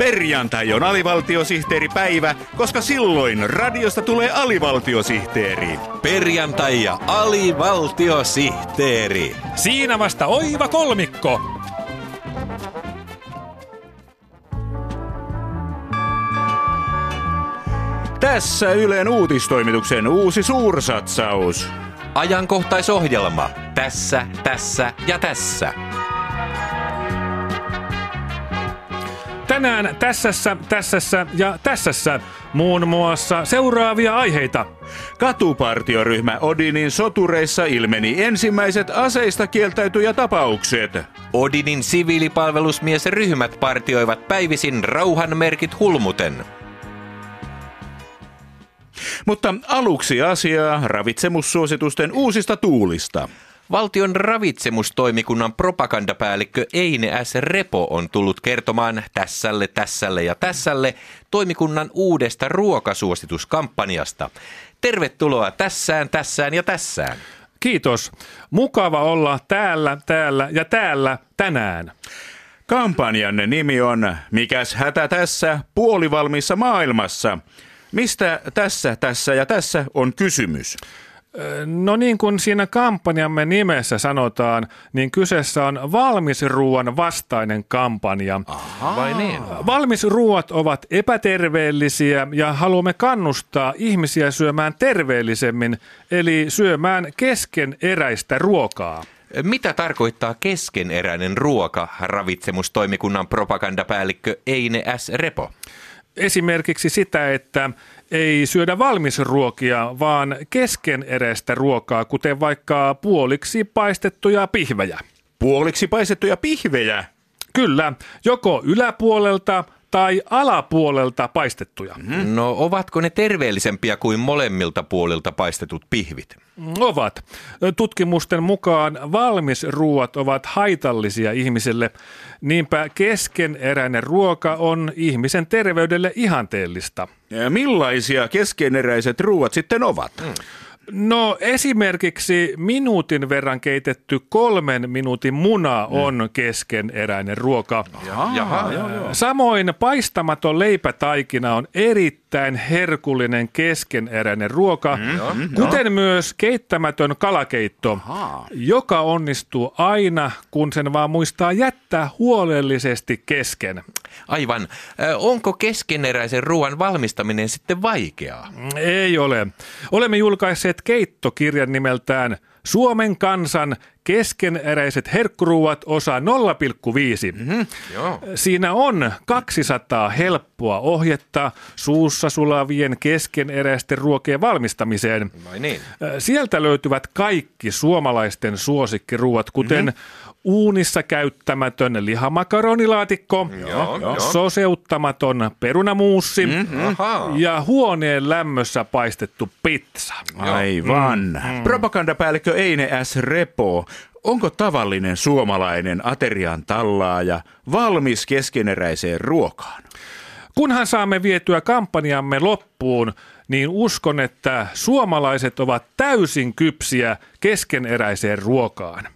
Perjantai on alivaltiosihteeripäivä, koska silloin radiosta tulee alivaltiosihteeri. Perjantai ja alivaltiosihteeri. Siinä vasta oiva kolmikko. Tässä Ylen uutistoimituksen uusi suursatsaus. Ajankohtaisohjelma. Tässä, tässä ja tässä. Tänään tässässä, tässässä ja tässässä muun muassa seuraavia aiheita. Katupartioryhmä Odinin sotureissa ilmeni ensimmäiset aseista kieltäytyjätapaukset. Odinin siviilipalvelusmiesryhmät partioivat päivisin rauhanmerkit hulmuten. Mutta aluksi asiaa ravitsemussuositusten uusista tuulista. Valtion ravitsemustoimikunnan propagandapäällikkö Eine S. Repo on tullut kertomaan tässälle, tässälle ja tässälle toimikunnan uudesta ruokasuosituskampanjasta. Tervetuloa tässään, tässään ja tässään. Kiitos. Mukava olla täällä, täällä ja täällä tänään. Kampanjanne nimi on Mikäs hätä tässä puolivalmissa maailmassa? Mistä tässä, tässä ja tässä on kysymys? No niin kuin siinä kampanjamme nimessä sanotaan, niin kyseessä on valmisruuan vastainen kampanja. Aha. Vai niin? Valmisruuat ovat epäterveellisiä ja haluamme kannustaa ihmisiä syömään terveellisemmin, eli syömään keskeneräistä ruokaa. Mitä tarkoittaa keskeneräinen ruoka, ravitsemustoimikunnan propagandapäällikkö Eine S. Repo? Esimerkiksi sitä, että ei syödä valmisruokia, vaan keskeneräistä ruokaa, kuten vaikka puoliksi paistettuja pihvejä. Puoliksi paistettuja pihvejä? Kyllä, joko yläpuolelta tai alapuolelta paistettuja. Mm-hmm. No ovatko ne terveellisempiä kuin molemmilta puolilta paistetut pihvit? Ovat. Tutkimusten mukaan valmisruuat ovat haitallisia ihmiselle. Niinpä keskeneräinen ruoka on ihmisen terveydelle ihanteellista. Ja millaisia keskeneräiset ruuat sitten ovat? Mm. No esimerkiksi minuutin verran keitetty kolmen minuutin muna mm. on keskeneräinen ruoka. Jaha, jaha, joo, joo. Samoin paistamaton leipätaikina on erittäin herkullinen keskeneräinen ruoka, mm, kuten no. myös keittämätön kalakeitto, Aha. joka onnistuu aina, kun sen vaan muistaa jättää huolellisesti kesken. Aivan. Onko keskeneräisen ruoan valmistaminen sitten vaikeaa? Ei ole. Olemme julkaisseet keittokirjan nimeltään Suomen kansan keskeneräiset herkkuruuat osa 0,5. Mm-hmm, Siinä on 200 helppoa ohjetta suussa sulavien keskeneräisten ruokien valmistamiseen. niin. Sieltä löytyvät kaikki suomalaisten suosikkiruuat, kuten mm-hmm uunissa käyttämätön lihamakaronilaatikko, joo, soseuttamaton perunamuussi mm-hmm. ja huoneen lämmössä paistettu pizza. Aivan. Mm. Propagandapäällikkö Eine S. Repo, onko tavallinen suomalainen aterian tallaaja valmis keskeneräiseen ruokaan? Kunhan saamme vietyä kampanjamme loppuun, niin uskon, että suomalaiset ovat täysin kypsiä keskeneräiseen ruokaan.